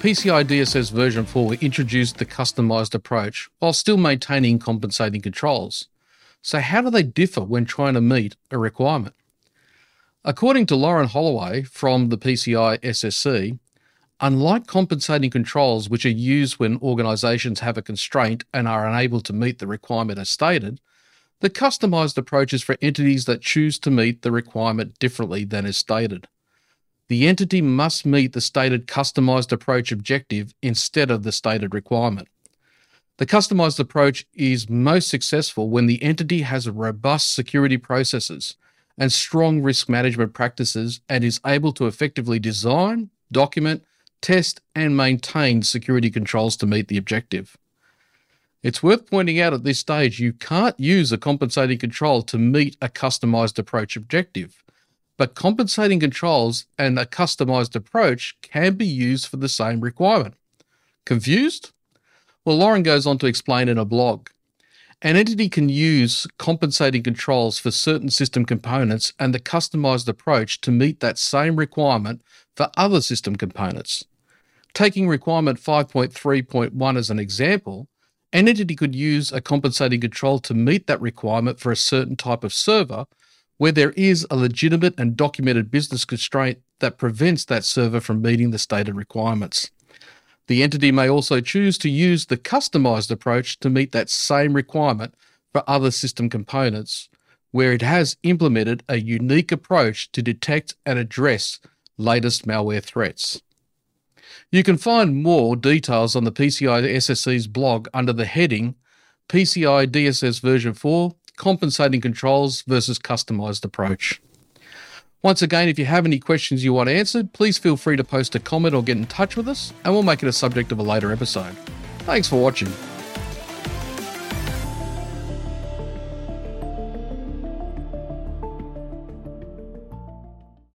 PCI DSS version 4 introduced the customized approach while still maintaining compensating controls. So, how do they differ when trying to meet a requirement? According to Lauren Holloway from the PCI SSC, unlike compensating controls which are used when organizations have a constraint and are unable to meet the requirement as stated, the customized approach is for entities that choose to meet the requirement differently than is stated. The entity must meet the stated customized approach objective instead of the stated requirement. The customized approach is most successful when the entity has robust security processes and strong risk management practices and is able to effectively design, document, test, and maintain security controls to meet the objective. It's worth pointing out at this stage you can't use a compensating control to meet a customized approach objective, but compensating controls and a customized approach can be used for the same requirement. Confused? Well, Lauren goes on to explain in a blog. An entity can use compensating controls for certain system components and the customized approach to meet that same requirement for other system components. Taking requirement 5.3.1 as an example, an entity could use a compensating control to meet that requirement for a certain type of server where there is a legitimate and documented business constraint that prevents that server from meeting the stated requirements. The entity may also choose to use the customized approach to meet that same requirement for other system components, where it has implemented a unique approach to detect and address latest malware threats. You can find more details on the PCI SSC's blog under the heading PCI DSS version 4 Compensating Controls versus Customized Approach. Once again, if you have any questions you want answered, please feel free to post a comment or get in touch with us, and we'll make it a subject of a later episode. Thanks for watching.